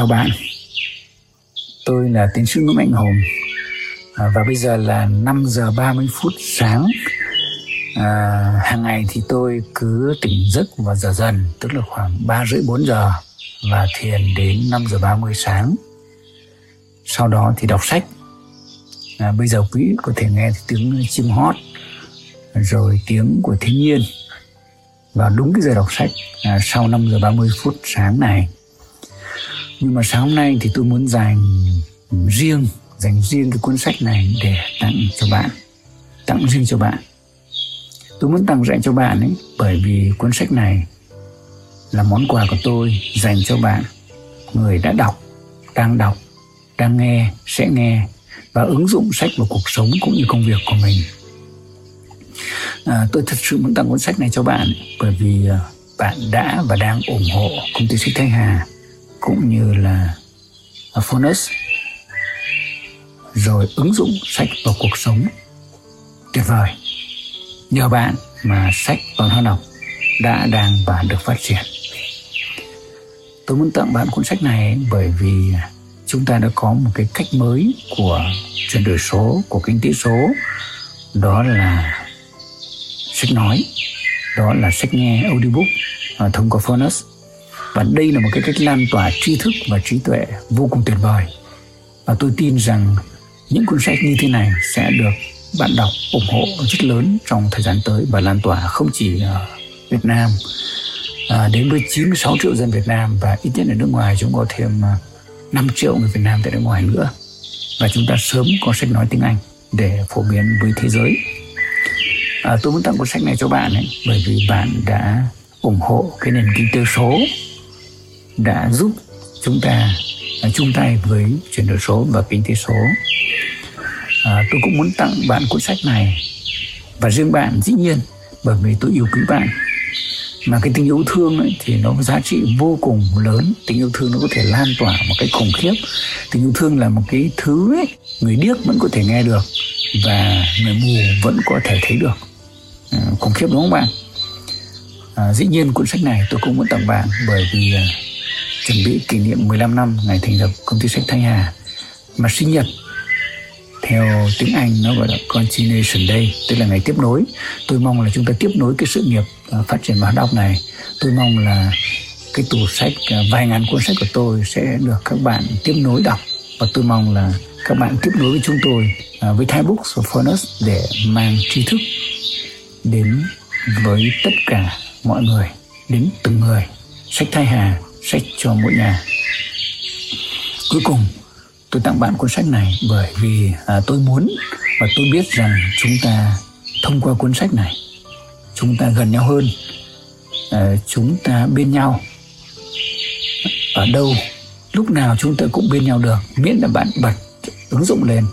Chào bạn, tôi là tiến sĩ Nguyễn Mạnh Hùng à, và bây giờ là 5 giờ 30 phút sáng. À, hàng ngày thì tôi cứ tỉnh giấc vào giờ dần, tức là khoảng 3 rưỡi 4 giờ và thiền đến 5 giờ 30 sáng. Sau đó thì đọc sách. À, bây giờ quý có thể nghe tiếng chim hót, rồi tiếng của thiên nhiên. Và đúng cái giờ đọc sách à, sau 5 giờ 30 phút sáng này nhưng mà sáng hôm nay thì tôi muốn dành riêng dành riêng cái cuốn sách này để tặng cho bạn. Tặng riêng cho bạn. Tôi muốn tặng dành cho bạn ấy bởi vì cuốn sách này là món quà của tôi dành cho bạn người đã đọc đang đọc đang nghe sẽ nghe và ứng dụng sách vào cuộc sống cũng như công việc của mình. À, tôi thật sự muốn tặng cuốn sách này cho bạn bởi vì à, bạn đã và đang ủng hộ công ty sách Thanh Hà cũng như là phonus rồi ứng dụng sách vào cuộc sống. Tuyệt vời. Nhờ bạn mà sách còn hơn đọc đã đang và được phát triển. Tôi muốn tặng bạn cuốn sách này bởi vì chúng ta đã có một cái cách mới của chuyển đổi số, của kinh tế số. Đó là sách nói, đó là sách nghe audiobook à, thông qua phonus và đây là một cái cách lan tỏa tri thức và trí tuệ vô cùng tuyệt vời. Và tôi tin rằng những cuốn sách như thế này sẽ được bạn đọc ủng hộ rất lớn trong thời gian tới và lan tỏa không chỉ ở Việt Nam. À, đến với 96 triệu dân Việt Nam và ít nhất ở nước ngoài chúng có thêm à, 5 triệu người Việt Nam tại nước ngoài nữa. Và chúng ta sớm có sách nói tiếng Anh để phổ biến với thế giới. À, tôi muốn tặng cuốn sách này cho bạn ấy bởi vì bạn đã ủng hộ cái nền kinh tế số đã giúp chúng ta à, chung tay với chuyển đổi số và kinh tế số. À, tôi cũng muốn tặng bạn cuốn sách này. Và riêng bạn dĩ nhiên bởi vì tôi yêu quý bạn. Mà cái tình yêu thương ấy, thì nó có giá trị vô cùng lớn. Tình yêu thương nó có thể lan tỏa một cách khủng khiếp. Tình yêu thương là một cái thứ ấy, người điếc vẫn có thể nghe được và người mù vẫn có thể thấy được. À, khủng khiếp đúng không bạn? À, dĩ nhiên cuốn sách này tôi cũng muốn tặng bạn bởi vì à, chuẩn bị kỷ niệm 15 năm ngày thành lập công ty sách Thanh Hà mà sinh nhật. Theo tiếng Anh nó gọi là Continuation Day, tức là ngày tiếp nối. Tôi mong là chúng ta tiếp nối cái sự nghiệp à, phát triển văn đọc này. Tôi mong là cái tủ sách à, vài ngàn cuốn sách của tôi sẽ được các bạn tiếp nối đọc. Và tôi mong là các bạn tiếp nối với chúng tôi à, với Thai Books và Furnace để mang tri thức đến với tất cả mọi người, đến từng người. Sách Thai Hà sách cho mỗi nhà. Cuối cùng tôi tặng bạn cuốn sách này bởi vì à, tôi muốn và tôi biết rằng chúng ta thông qua cuốn sách này chúng ta gần nhau hơn à, chúng ta bên nhau. Ở đâu lúc nào chúng ta cũng bên nhau được miễn là bạn bật ứng dụng lên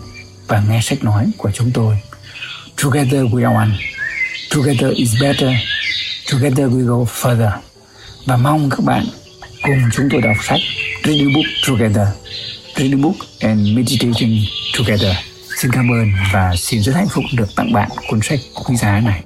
và nghe sách nói của chúng tôi. Together we are one. Together is better. Together we go further. Và mong các bạn cùng chúng tôi đọc sách Reading Book Together. Reading Book and Meditation Together. Xin cảm ơn và xin rất hạnh phúc được tặng bạn cuốn sách quý giá này.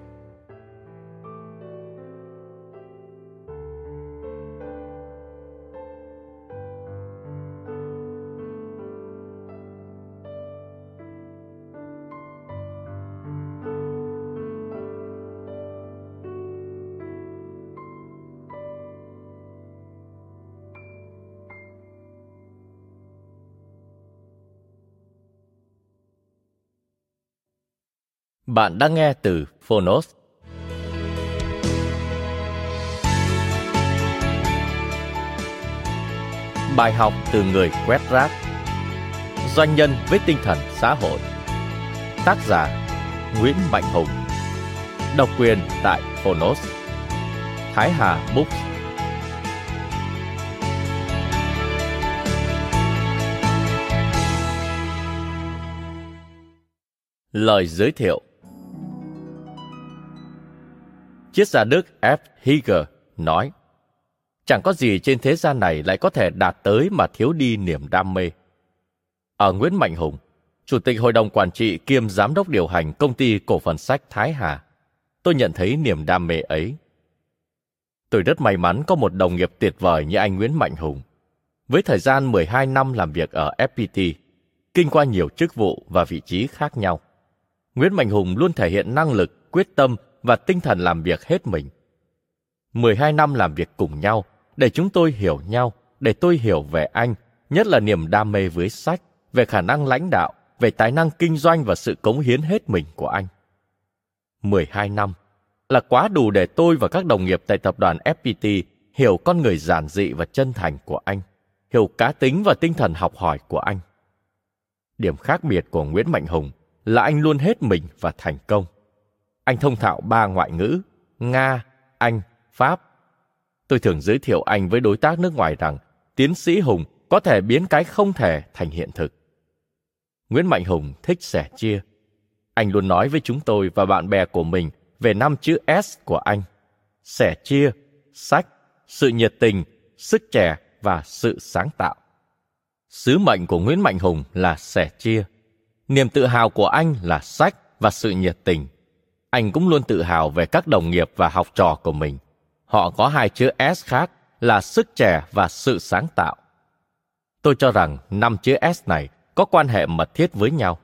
Bạn đang nghe từ Phonos. Bài học từ người quét rác. Doanh nhân với tinh thần xã hội. Tác giả Nguyễn Mạnh Hùng. Độc quyền tại Phonos. Thái Hà Books. Lời giới thiệu. Triết gia Đức F. Heger nói Chẳng có gì trên thế gian này lại có thể đạt tới mà thiếu đi niềm đam mê. Ở Nguyễn Mạnh Hùng, Chủ tịch Hội đồng Quản trị kiêm Giám đốc điều hành công ty cổ phần sách Thái Hà, tôi nhận thấy niềm đam mê ấy. Tôi rất may mắn có một đồng nghiệp tuyệt vời như anh Nguyễn Mạnh Hùng. Với thời gian 12 năm làm việc ở FPT, kinh qua nhiều chức vụ và vị trí khác nhau. Nguyễn Mạnh Hùng luôn thể hiện năng lực, quyết tâm và tinh thần làm việc hết mình. 12 năm làm việc cùng nhau để chúng tôi hiểu nhau, để tôi hiểu về anh, nhất là niềm đam mê với sách, về khả năng lãnh đạo, về tài năng kinh doanh và sự cống hiến hết mình của anh. 12 năm là quá đủ để tôi và các đồng nghiệp tại tập đoàn FPT hiểu con người giản dị và chân thành của anh, hiểu cá tính và tinh thần học hỏi của anh. Điểm khác biệt của Nguyễn Mạnh Hùng là anh luôn hết mình và thành công. Anh thông thạo ba ngoại ngữ, Nga, Anh, Pháp. Tôi thường giới thiệu anh với đối tác nước ngoài rằng tiến sĩ Hùng có thể biến cái không thể thành hiện thực. Nguyễn Mạnh Hùng thích sẻ chia. Anh luôn nói với chúng tôi và bạn bè của mình về năm chữ S của anh. Sẻ chia, sách, sự nhiệt tình, sức trẻ và sự sáng tạo. Sứ mệnh của Nguyễn Mạnh Hùng là sẻ chia. Niềm tự hào của anh là sách và sự nhiệt tình. Anh cũng luôn tự hào về các đồng nghiệp và học trò của mình. Họ có hai chữ S khác là sức trẻ và sự sáng tạo. Tôi cho rằng năm chữ S này có quan hệ mật thiết với nhau.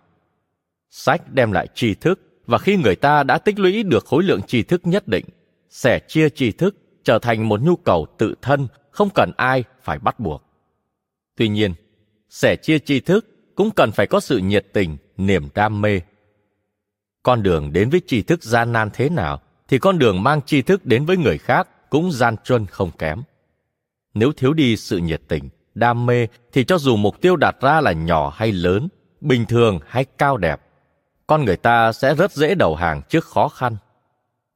Sách đem lại tri thức và khi người ta đã tích lũy được khối lượng tri thức nhất định, sẻ chia tri thức trở thành một nhu cầu tự thân, không cần ai phải bắt buộc. Tuy nhiên, sẻ chia tri thức cũng cần phải có sự nhiệt tình, niềm đam mê. Con đường đến với tri thức gian nan thế nào, thì con đường mang tri thức đến với người khác cũng gian truân không kém. Nếu thiếu đi sự nhiệt tình, đam mê thì cho dù mục tiêu đặt ra là nhỏ hay lớn, bình thường hay cao đẹp, con người ta sẽ rất dễ đầu hàng trước khó khăn.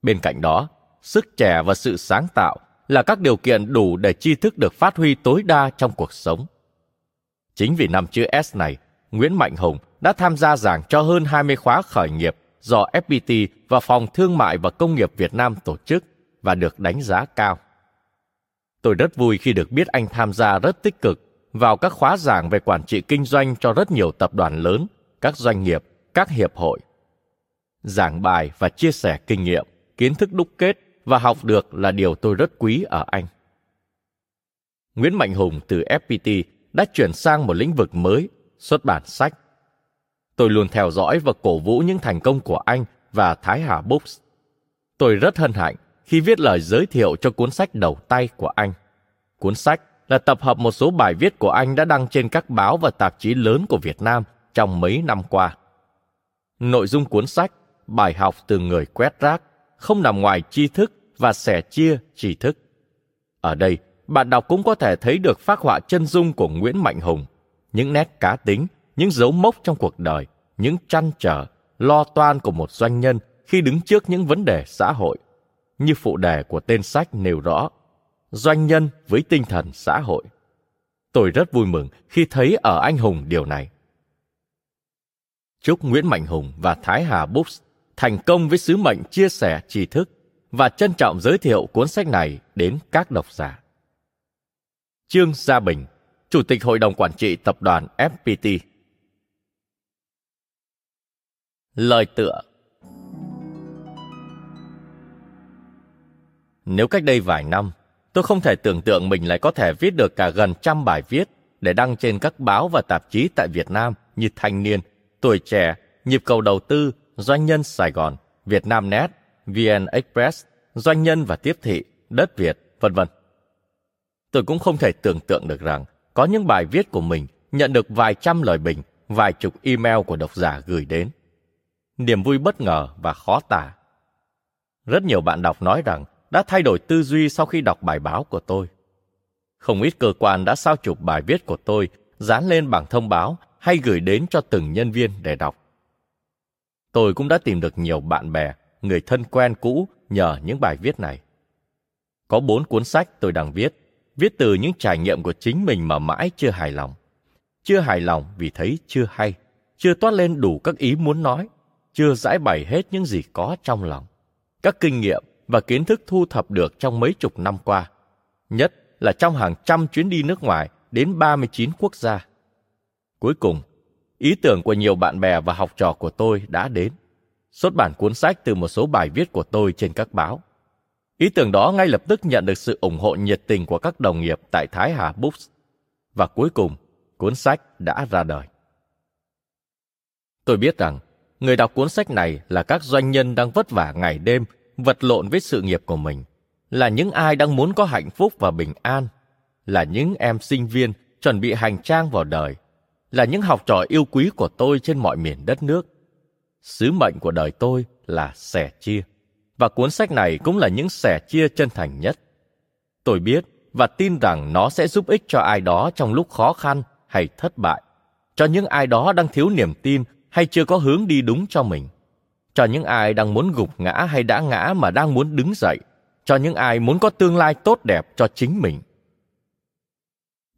Bên cạnh đó, sức trẻ và sự sáng tạo là các điều kiện đủ để tri thức được phát huy tối đa trong cuộc sống. Chính vì năm chữ S này, Nguyễn Mạnh Hùng đã tham gia giảng cho hơn 20 khóa khởi nghiệp do FPT và Phòng Thương mại và Công nghiệp Việt Nam tổ chức và được đánh giá cao. Tôi rất vui khi được biết anh tham gia rất tích cực vào các khóa giảng về quản trị kinh doanh cho rất nhiều tập đoàn lớn, các doanh nghiệp, các hiệp hội. Giảng bài và chia sẻ kinh nghiệm, kiến thức đúc kết và học được là điều tôi rất quý ở anh. Nguyễn Mạnh Hùng từ FPT đã chuyển sang một lĩnh vực mới, xuất bản sách. Tôi luôn theo dõi và cổ vũ những thành công của anh và Thái Hà Books. Tôi rất hân hạnh khi viết lời giới thiệu cho cuốn sách đầu tay của anh. Cuốn sách là tập hợp một số bài viết của anh đã đăng trên các báo và tạp chí lớn của Việt Nam trong mấy năm qua. Nội dung cuốn sách, bài học từ người quét rác, không nằm ngoài tri thức và sẻ chia tri thức. Ở đây, bạn đọc cũng có thể thấy được phác họa chân dung của Nguyễn Mạnh Hùng, những nét cá tính, những dấu mốc trong cuộc đời, những trăn trở, lo toan của một doanh nhân khi đứng trước những vấn đề xã hội – như phụ đề của tên sách nêu rõ, doanh nhân với tinh thần xã hội. Tôi rất vui mừng khi thấy ở anh Hùng điều này. Chúc Nguyễn Mạnh Hùng và Thái Hà Books thành công với sứ mệnh chia sẻ tri thức và trân trọng giới thiệu cuốn sách này đến các độc giả. Trương Gia Bình, Chủ tịch Hội đồng Quản trị Tập đoàn FPT Lời tựa Nếu cách đây vài năm, tôi không thể tưởng tượng mình lại có thể viết được cả gần trăm bài viết để đăng trên các báo và tạp chí tại Việt Nam như Thanh niên, Tuổi trẻ, Nhịp cầu đầu tư, Doanh nhân Sài Gòn, Việt Nam Net, VN Express, Doanh nhân và Tiếp thị, Đất Việt, vân vân. Tôi cũng không thể tưởng tượng được rằng có những bài viết của mình nhận được vài trăm lời bình, vài chục email của độc giả gửi đến niềm vui bất ngờ và khó tả. Rất nhiều bạn đọc nói rằng đã thay đổi tư duy sau khi đọc bài báo của tôi. Không ít cơ quan đã sao chụp bài viết của tôi, dán lên bảng thông báo hay gửi đến cho từng nhân viên để đọc. Tôi cũng đã tìm được nhiều bạn bè, người thân quen cũ nhờ những bài viết này. Có bốn cuốn sách tôi đang viết, viết từ những trải nghiệm của chính mình mà mãi chưa hài lòng. Chưa hài lòng vì thấy chưa hay, chưa toát lên đủ các ý muốn nói, chưa giải bày hết những gì có trong lòng. Các kinh nghiệm và kiến thức thu thập được trong mấy chục năm qua, nhất là trong hàng trăm chuyến đi nước ngoài đến 39 quốc gia. Cuối cùng, ý tưởng của nhiều bạn bè và học trò của tôi đã đến. Xuất bản cuốn sách từ một số bài viết của tôi trên các báo. Ý tưởng đó ngay lập tức nhận được sự ủng hộ nhiệt tình của các đồng nghiệp tại Thái Hà Books. Và cuối cùng, cuốn sách đã ra đời. Tôi biết rằng, người đọc cuốn sách này là các doanh nhân đang vất vả ngày đêm, vật lộn với sự nghiệp của mình, là những ai đang muốn có hạnh phúc và bình an, là những em sinh viên chuẩn bị hành trang vào đời, là những học trò yêu quý của tôi trên mọi miền đất nước. Sứ mệnh của đời tôi là sẻ chia, và cuốn sách này cũng là những sẻ chia chân thành nhất. Tôi biết và tin rằng nó sẽ giúp ích cho ai đó trong lúc khó khăn hay thất bại, cho những ai đó đang thiếu niềm tin hay chưa có hướng đi đúng cho mình, cho những ai đang muốn gục ngã hay đã ngã mà đang muốn đứng dậy, cho những ai muốn có tương lai tốt đẹp cho chính mình.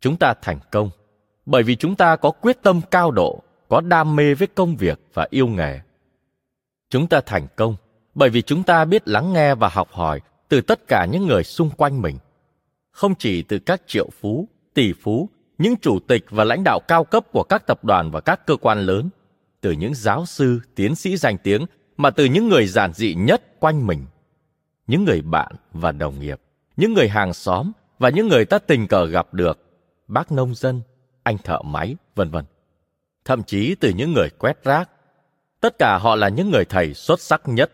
Chúng ta thành công bởi vì chúng ta có quyết tâm cao độ, có đam mê với công việc và yêu nghề. Chúng ta thành công bởi vì chúng ta biết lắng nghe và học hỏi từ tất cả những người xung quanh mình, không chỉ từ các triệu phú, tỷ phú, những chủ tịch và lãnh đạo cao cấp của các tập đoàn và các cơ quan lớn, từ những giáo sư, tiến sĩ danh tiếng mà từ những người giản dị nhất quanh mình. Những người bạn và đồng nghiệp, những người hàng xóm và những người ta tình cờ gặp được, bác nông dân, anh thợ máy, vân vân. Thậm chí từ những người quét rác. Tất cả họ là những người thầy xuất sắc nhất.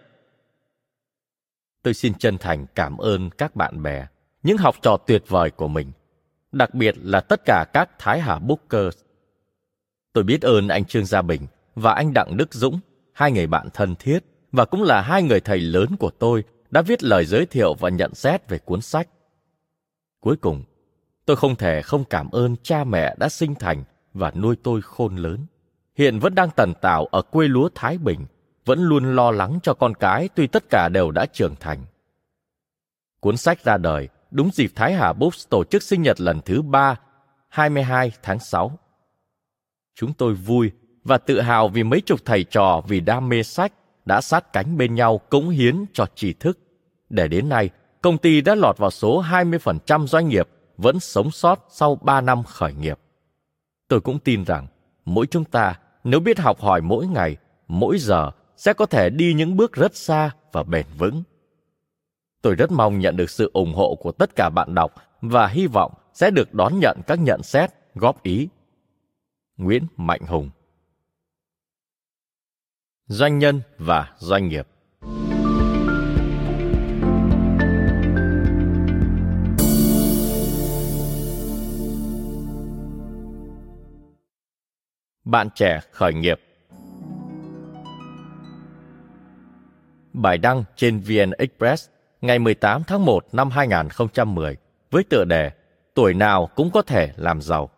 Tôi xin chân thành cảm ơn các bạn bè, những học trò tuyệt vời của mình, đặc biệt là tất cả các Thái Hà Booker. Tôi biết ơn anh Trương Gia Bình và anh Đặng Đức Dũng, hai người bạn thân thiết và cũng là hai người thầy lớn của tôi đã viết lời giới thiệu và nhận xét về cuốn sách. Cuối cùng, tôi không thể không cảm ơn cha mẹ đã sinh thành và nuôi tôi khôn lớn. Hiện vẫn đang tần tảo ở quê lúa Thái Bình, vẫn luôn lo lắng cho con cái tuy tất cả đều đã trưởng thành. Cuốn sách ra đời đúng dịp Thái Hà Books tổ chức sinh nhật lần thứ ba, 22 tháng 6. Chúng tôi vui và tự hào vì mấy chục thầy trò vì đam mê sách đã sát cánh bên nhau cống hiến cho tri thức. Để đến nay, công ty đã lọt vào số 20% doanh nghiệp vẫn sống sót sau 3 năm khởi nghiệp. Tôi cũng tin rằng mỗi chúng ta nếu biết học hỏi mỗi ngày, mỗi giờ sẽ có thể đi những bước rất xa và bền vững. Tôi rất mong nhận được sự ủng hộ của tất cả bạn đọc và hy vọng sẽ được đón nhận các nhận xét, góp ý. Nguyễn Mạnh Hùng Doanh nhân và doanh nghiệp. Bạn trẻ khởi nghiệp. Bài đăng trên VN Express ngày 18 tháng 1 năm 2010 với tựa đề Tuổi nào cũng có thể làm giàu.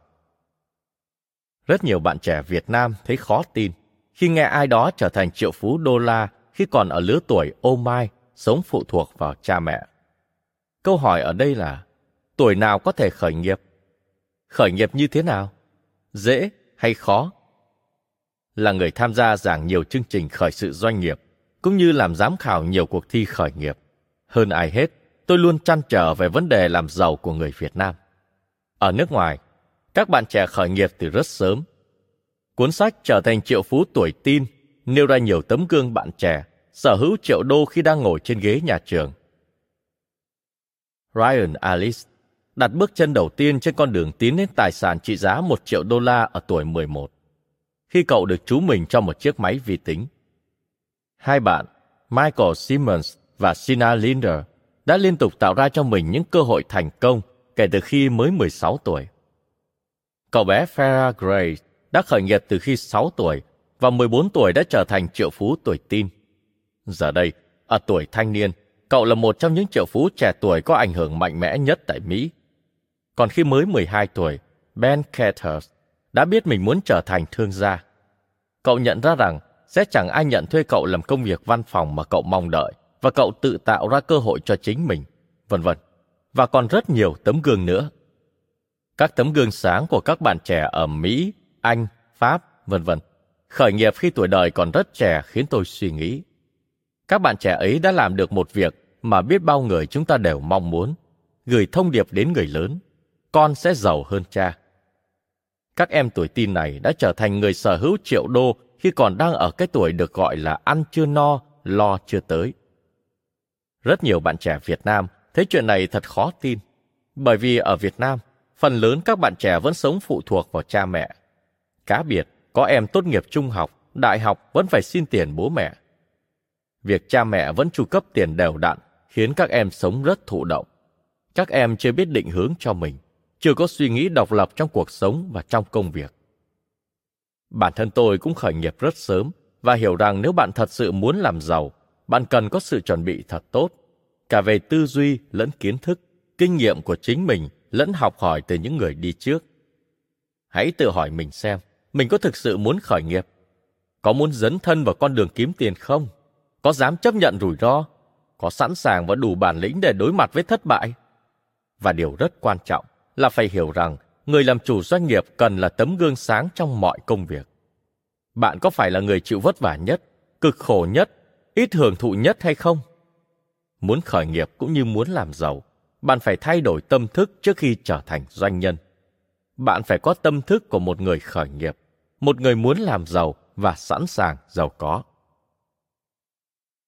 Rất nhiều bạn trẻ Việt Nam thấy khó tin khi nghe ai đó trở thành triệu phú đô la khi còn ở lứa tuổi ô mai, sống phụ thuộc vào cha mẹ. Câu hỏi ở đây là, tuổi nào có thể khởi nghiệp? Khởi nghiệp như thế nào? Dễ hay khó? Là người tham gia giảng nhiều chương trình khởi sự doanh nghiệp, cũng như làm giám khảo nhiều cuộc thi khởi nghiệp. Hơn ai hết, tôi luôn chăn trở về vấn đề làm giàu của người Việt Nam. Ở nước ngoài, các bạn trẻ khởi nghiệp từ rất sớm. Cuốn sách trở thành triệu phú tuổi tin, nêu ra nhiều tấm gương bạn trẻ, sở hữu triệu đô khi đang ngồi trên ghế nhà trường. Ryan Alice đặt bước chân đầu tiên trên con đường tiến đến tài sản trị giá một triệu đô la ở tuổi 11, khi cậu được chú mình cho một chiếc máy vi tính. Hai bạn, Michael Simmons và Sina Linder, đã liên tục tạo ra cho mình những cơ hội thành công kể từ khi mới 16 tuổi. Cậu bé Farah Gray đã khởi nghiệp từ khi 6 tuổi và 14 tuổi đã trở thành triệu phú tuổi teen. Giờ đây, ở tuổi thanh niên, cậu là một trong những triệu phú trẻ tuổi có ảnh hưởng mạnh mẽ nhất tại Mỹ. Còn khi mới 12 tuổi, Ben Catters đã biết mình muốn trở thành thương gia. Cậu nhận ra rằng sẽ chẳng ai nhận thuê cậu làm công việc văn phòng mà cậu mong đợi và cậu tự tạo ra cơ hội cho chính mình, vân vân. Và còn rất nhiều tấm gương nữa. Các tấm gương sáng của các bạn trẻ ở Mỹ, anh, Pháp, vân vân. Khởi nghiệp khi tuổi đời còn rất trẻ khiến tôi suy nghĩ. Các bạn trẻ ấy đã làm được một việc mà biết bao người chúng ta đều mong muốn, gửi thông điệp đến người lớn, con sẽ giàu hơn cha. Các em tuổi tin này đã trở thành người sở hữu triệu đô khi còn đang ở cái tuổi được gọi là ăn chưa no, lo chưa tới. Rất nhiều bạn trẻ Việt Nam thấy chuyện này thật khó tin, bởi vì ở Việt Nam, phần lớn các bạn trẻ vẫn sống phụ thuộc vào cha mẹ. Cá biệt, có em tốt nghiệp trung học, đại học vẫn phải xin tiền bố mẹ. Việc cha mẹ vẫn chu cấp tiền đều đặn khiến các em sống rất thụ động. Các em chưa biết định hướng cho mình, chưa có suy nghĩ độc lập trong cuộc sống và trong công việc. Bản thân tôi cũng khởi nghiệp rất sớm và hiểu rằng nếu bạn thật sự muốn làm giàu, bạn cần có sự chuẩn bị thật tốt, cả về tư duy lẫn kiến thức, kinh nghiệm của chính mình lẫn học hỏi từ những người đi trước. Hãy tự hỏi mình xem, mình có thực sự muốn khởi nghiệp? Có muốn dấn thân vào con đường kiếm tiền không? Có dám chấp nhận rủi ro? Có sẵn sàng và đủ bản lĩnh để đối mặt với thất bại? Và điều rất quan trọng là phải hiểu rằng người làm chủ doanh nghiệp cần là tấm gương sáng trong mọi công việc. Bạn có phải là người chịu vất vả nhất, cực khổ nhất, ít hưởng thụ nhất hay không? Muốn khởi nghiệp cũng như muốn làm giàu, bạn phải thay đổi tâm thức trước khi trở thành doanh nhân. Bạn phải có tâm thức của một người khởi nghiệp, một người muốn làm giàu và sẵn sàng giàu có.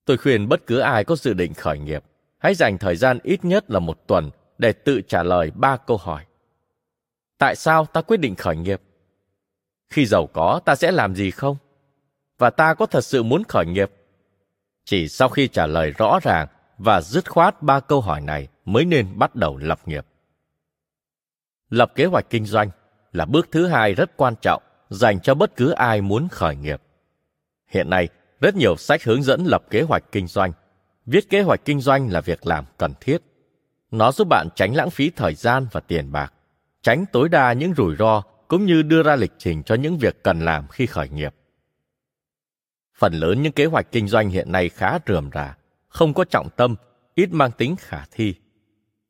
Tôi khuyên bất cứ ai có dự định khởi nghiệp, hãy dành thời gian ít nhất là một tuần để tự trả lời ba câu hỏi. Tại sao ta quyết định khởi nghiệp? Khi giàu có, ta sẽ làm gì không? Và ta có thật sự muốn khởi nghiệp? Chỉ sau khi trả lời rõ ràng và dứt khoát ba câu hỏi này mới nên bắt đầu lập nghiệp. Lập kế hoạch kinh doanh là bước thứ hai rất quan trọng dành cho bất cứ ai muốn khởi nghiệp. Hiện nay, rất nhiều sách hướng dẫn lập kế hoạch kinh doanh. Viết kế hoạch kinh doanh là việc làm cần thiết. Nó giúp bạn tránh lãng phí thời gian và tiền bạc, tránh tối đa những rủi ro cũng như đưa ra lịch trình cho những việc cần làm khi khởi nghiệp. Phần lớn những kế hoạch kinh doanh hiện nay khá rườm rà, không có trọng tâm, ít mang tính khả thi.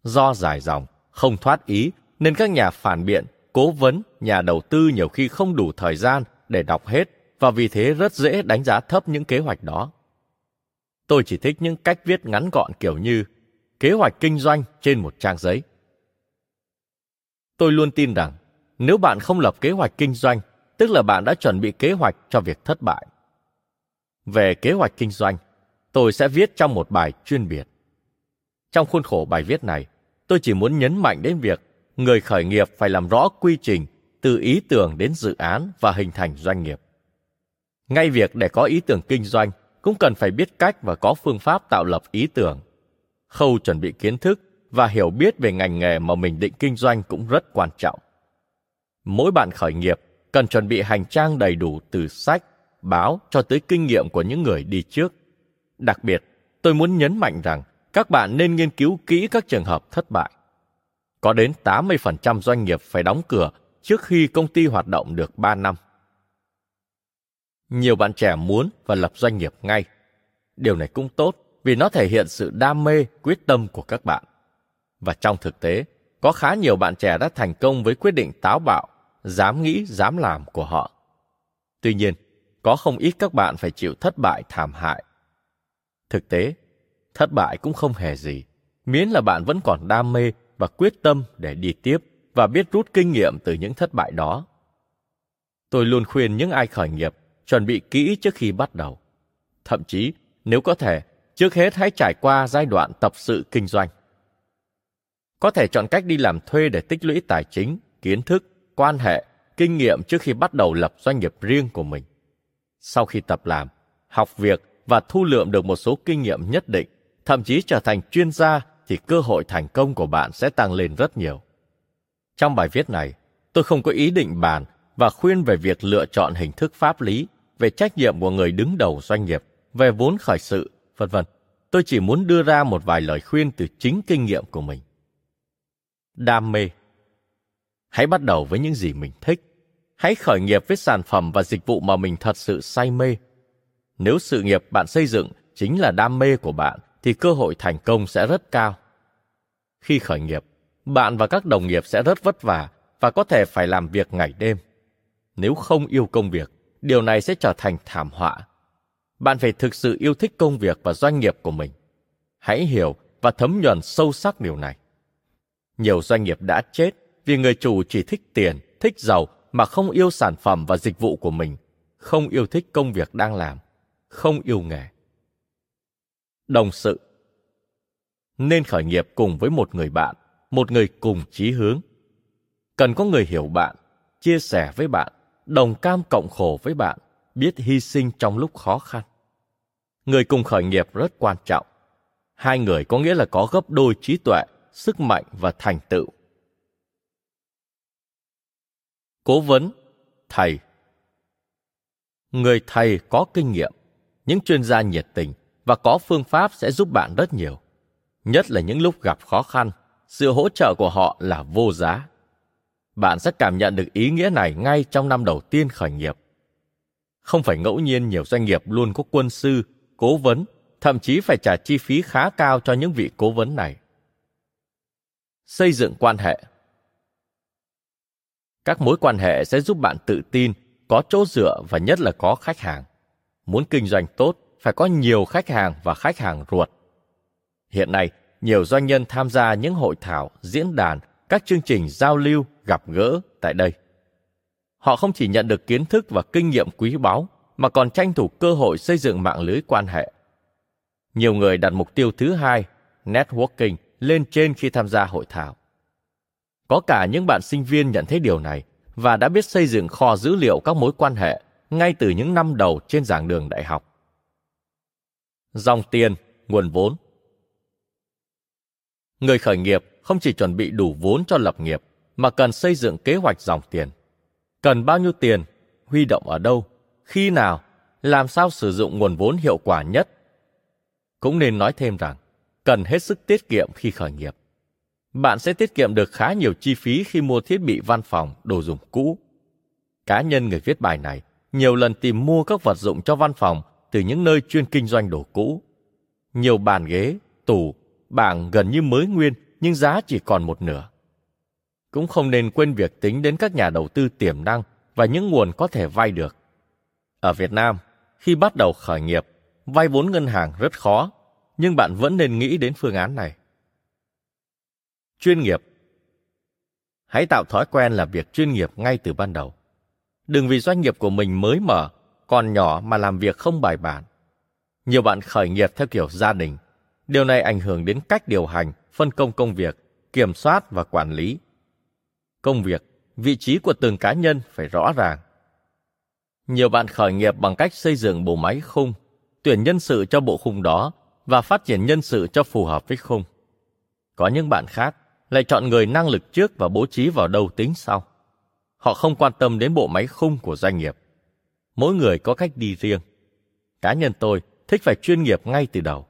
Do dài dòng, không thoát ý nên các nhà phản biện, cố vấn, nhà đầu tư nhiều khi không đủ thời gian để đọc hết và vì thế rất dễ đánh giá thấp những kế hoạch đó. Tôi chỉ thích những cách viết ngắn gọn kiểu như kế hoạch kinh doanh trên một trang giấy. Tôi luôn tin rằng nếu bạn không lập kế hoạch kinh doanh, tức là bạn đã chuẩn bị kế hoạch cho việc thất bại. Về kế hoạch kinh doanh, tôi sẽ viết trong một bài chuyên biệt. Trong khuôn khổ bài viết này, tôi chỉ muốn nhấn mạnh đến việc người khởi nghiệp phải làm rõ quy trình từ ý tưởng đến dự án và hình thành doanh nghiệp. Ngay việc để có ý tưởng kinh doanh cũng cần phải biết cách và có phương pháp tạo lập ý tưởng. Khâu chuẩn bị kiến thức và hiểu biết về ngành nghề mà mình định kinh doanh cũng rất quan trọng. Mỗi bạn khởi nghiệp cần chuẩn bị hành trang đầy đủ từ sách, báo cho tới kinh nghiệm của những người đi trước. Đặc biệt, tôi muốn nhấn mạnh rằng các bạn nên nghiên cứu kỹ các trường hợp thất bại. Có đến 80% doanh nghiệp phải đóng cửa trước khi công ty hoạt động được 3 năm. Nhiều bạn trẻ muốn và lập doanh nghiệp ngay. Điều này cũng tốt vì nó thể hiện sự đam mê, quyết tâm của các bạn. Và trong thực tế, có khá nhiều bạn trẻ đã thành công với quyết định táo bạo, dám nghĩ, dám làm của họ. Tuy nhiên, có không ít các bạn phải chịu thất bại thảm hại. Thực tế, thất bại cũng không hề gì, miễn là bạn vẫn còn đam mê và quyết tâm để đi tiếp và biết rút kinh nghiệm từ những thất bại đó. Tôi luôn khuyên những ai khởi nghiệp chuẩn bị kỹ trước khi bắt đầu. Thậm chí, nếu có thể, trước hết hãy trải qua giai đoạn tập sự kinh doanh. Có thể chọn cách đi làm thuê để tích lũy tài chính, kiến thức, quan hệ, kinh nghiệm trước khi bắt đầu lập doanh nghiệp riêng của mình. Sau khi tập làm, học việc và thu lượm được một số kinh nghiệm nhất định, thậm chí trở thành chuyên gia thì cơ hội thành công của bạn sẽ tăng lên rất nhiều. Trong bài viết này, tôi không có ý định bàn và khuyên về việc lựa chọn hình thức pháp lý về trách nhiệm của người đứng đầu doanh nghiệp, về vốn khởi sự, vân vân. Tôi chỉ muốn đưa ra một vài lời khuyên từ chính kinh nghiệm của mình. Đam mê Hãy bắt đầu với những gì mình thích. Hãy khởi nghiệp với sản phẩm và dịch vụ mà mình thật sự say mê. Nếu sự nghiệp bạn xây dựng chính là đam mê của bạn thì cơ hội thành công sẽ rất cao. Khi khởi nghiệp, bạn và các đồng nghiệp sẽ rất vất vả và có thể phải làm việc ngày đêm. Nếu không yêu công việc, điều này sẽ trở thành thảm họa. Bạn phải thực sự yêu thích công việc và doanh nghiệp của mình. Hãy hiểu và thấm nhuần sâu sắc điều này. Nhiều doanh nghiệp đã chết vì người chủ chỉ thích tiền, thích giàu mà không yêu sản phẩm và dịch vụ của mình, không yêu thích công việc đang làm, không yêu nghề. Đồng sự Nên khởi nghiệp cùng với một người bạn, một người cùng chí hướng. Cần có người hiểu bạn, chia sẻ với bạn, đồng cam cộng khổ với bạn, biết hy sinh trong lúc khó khăn. Người cùng khởi nghiệp rất quan trọng. Hai người có nghĩa là có gấp đôi trí tuệ, sức mạnh và thành tựu. Cố vấn, thầy Người thầy có kinh nghiệm, những chuyên gia nhiệt tình và có phương pháp sẽ giúp bạn rất nhiều. Nhất là những lúc gặp khó khăn, sự hỗ trợ của họ là vô giá. Bạn sẽ cảm nhận được ý nghĩa này ngay trong năm đầu tiên khởi nghiệp. Không phải ngẫu nhiên nhiều doanh nghiệp luôn có quân sư, cố vấn, thậm chí phải trả chi phí khá cao cho những vị cố vấn này. Xây dựng quan hệ Các mối quan hệ sẽ giúp bạn tự tin, có chỗ dựa và nhất là có khách hàng. Muốn kinh doanh tốt, phải có nhiều khách hàng và khách hàng ruột. Hiện nay, nhiều doanh nhân tham gia những hội thảo, diễn đàn, các chương trình giao lưu, gặp gỡ tại đây. Họ không chỉ nhận được kiến thức và kinh nghiệm quý báu, mà còn tranh thủ cơ hội xây dựng mạng lưới quan hệ. Nhiều người đặt mục tiêu thứ hai, networking, lên trên khi tham gia hội thảo. Có cả những bạn sinh viên nhận thấy điều này và đã biết xây dựng kho dữ liệu các mối quan hệ ngay từ những năm đầu trên giảng đường đại học. Dòng tiền, nguồn vốn Người khởi nghiệp không chỉ chuẩn bị đủ vốn cho lập nghiệp, mà cần xây dựng kế hoạch dòng tiền. Cần bao nhiêu tiền, huy động ở đâu, khi nào, làm sao sử dụng nguồn vốn hiệu quả nhất. Cũng nên nói thêm rằng, cần hết sức tiết kiệm khi khởi nghiệp. Bạn sẽ tiết kiệm được khá nhiều chi phí khi mua thiết bị văn phòng, đồ dùng cũ. Cá nhân người viết bài này nhiều lần tìm mua các vật dụng cho văn phòng từ những nơi chuyên kinh doanh đồ cũ. Nhiều bàn ghế, tủ, bảng gần như mới nguyên nhưng giá chỉ còn một nửa. Cũng không nên quên việc tính đến các nhà đầu tư tiềm năng và những nguồn có thể vay được. Ở Việt Nam, khi bắt đầu khởi nghiệp, vay vốn ngân hàng rất khó, nhưng bạn vẫn nên nghĩ đến phương án này. Chuyên nghiệp Hãy tạo thói quen làm việc chuyên nghiệp ngay từ ban đầu. Đừng vì doanh nghiệp của mình mới mở, còn nhỏ mà làm việc không bài bản. Nhiều bạn khởi nghiệp theo kiểu gia đình. Điều này ảnh hưởng đến cách điều hành, phân công công việc, kiểm soát và quản lý. Công việc, vị trí của từng cá nhân phải rõ ràng. Nhiều bạn khởi nghiệp bằng cách xây dựng bộ máy khung, tuyển nhân sự cho bộ khung đó và phát triển nhân sự cho phù hợp với khung. Có những bạn khác lại chọn người năng lực trước và bố trí vào đầu tính sau. Họ không quan tâm đến bộ máy khung của doanh nghiệp. Mỗi người có cách đi riêng. Cá nhân tôi thích phải chuyên nghiệp ngay từ đầu.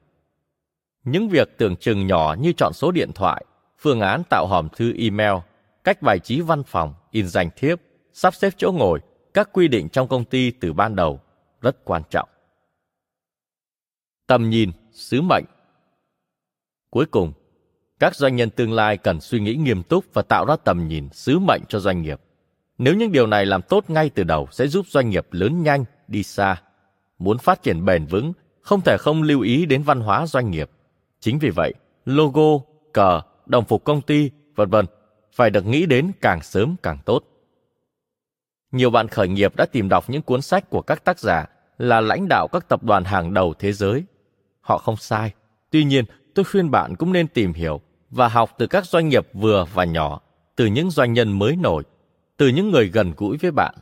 Những việc tưởng chừng nhỏ như chọn số điện thoại, phương án tạo hòm thư email, cách bài trí văn phòng, in danh thiếp, sắp xếp chỗ ngồi, các quy định trong công ty từ ban đầu rất quan trọng. Tầm nhìn, sứ mệnh. Cuối cùng, các doanh nhân tương lai cần suy nghĩ nghiêm túc và tạo ra tầm nhìn, sứ mệnh cho doanh nghiệp. Nếu những điều này làm tốt ngay từ đầu sẽ giúp doanh nghiệp lớn nhanh, đi xa. Muốn phát triển bền vững, không thể không lưu ý đến văn hóa doanh nghiệp. Chính vì vậy, logo, cờ, đồng phục công ty, vân vân phải được nghĩ đến càng sớm càng tốt. Nhiều bạn khởi nghiệp đã tìm đọc những cuốn sách của các tác giả là lãnh đạo các tập đoàn hàng đầu thế giới. Họ không sai. Tuy nhiên, tôi khuyên bạn cũng nên tìm hiểu và học từ các doanh nghiệp vừa và nhỏ, từ những doanh nhân mới nổi, từ những người gần gũi với bạn.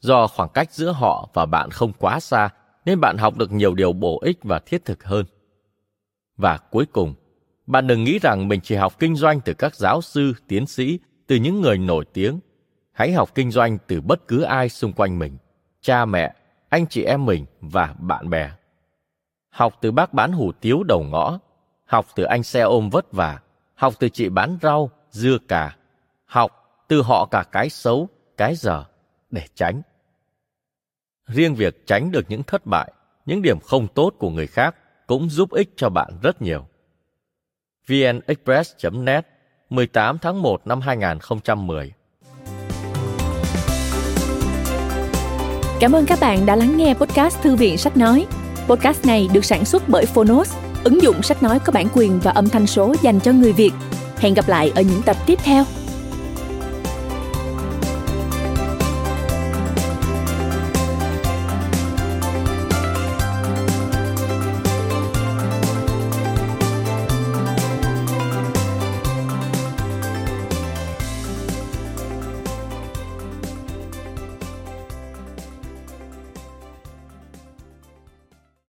Do khoảng cách giữa họ và bạn không quá xa, nên bạn học được nhiều điều bổ ích và thiết thực hơn. Và cuối cùng, bạn đừng nghĩ rằng mình chỉ học kinh doanh từ các giáo sư, tiến sĩ, từ những người nổi tiếng. Hãy học kinh doanh từ bất cứ ai xung quanh mình, cha mẹ, anh chị em mình và bạn bè. Học từ bác bán hủ tiếu đầu ngõ, học từ anh xe ôm vất vả, học từ chị bán rau, dưa cà, học từ họ cả cái xấu, cái dở để tránh. Riêng việc tránh được những thất bại, những điểm không tốt của người khác cũng giúp ích cho bạn rất nhiều. vnexpress.net 18 tháng 1 năm 2010 Cảm ơn các bạn đã lắng nghe podcast Thư viện Sách Nói. Podcast này được sản xuất bởi Phonos, ứng dụng sách nói có bản quyền và âm thanh số dành cho người Việt. Hẹn gặp lại ở những tập tiếp theo.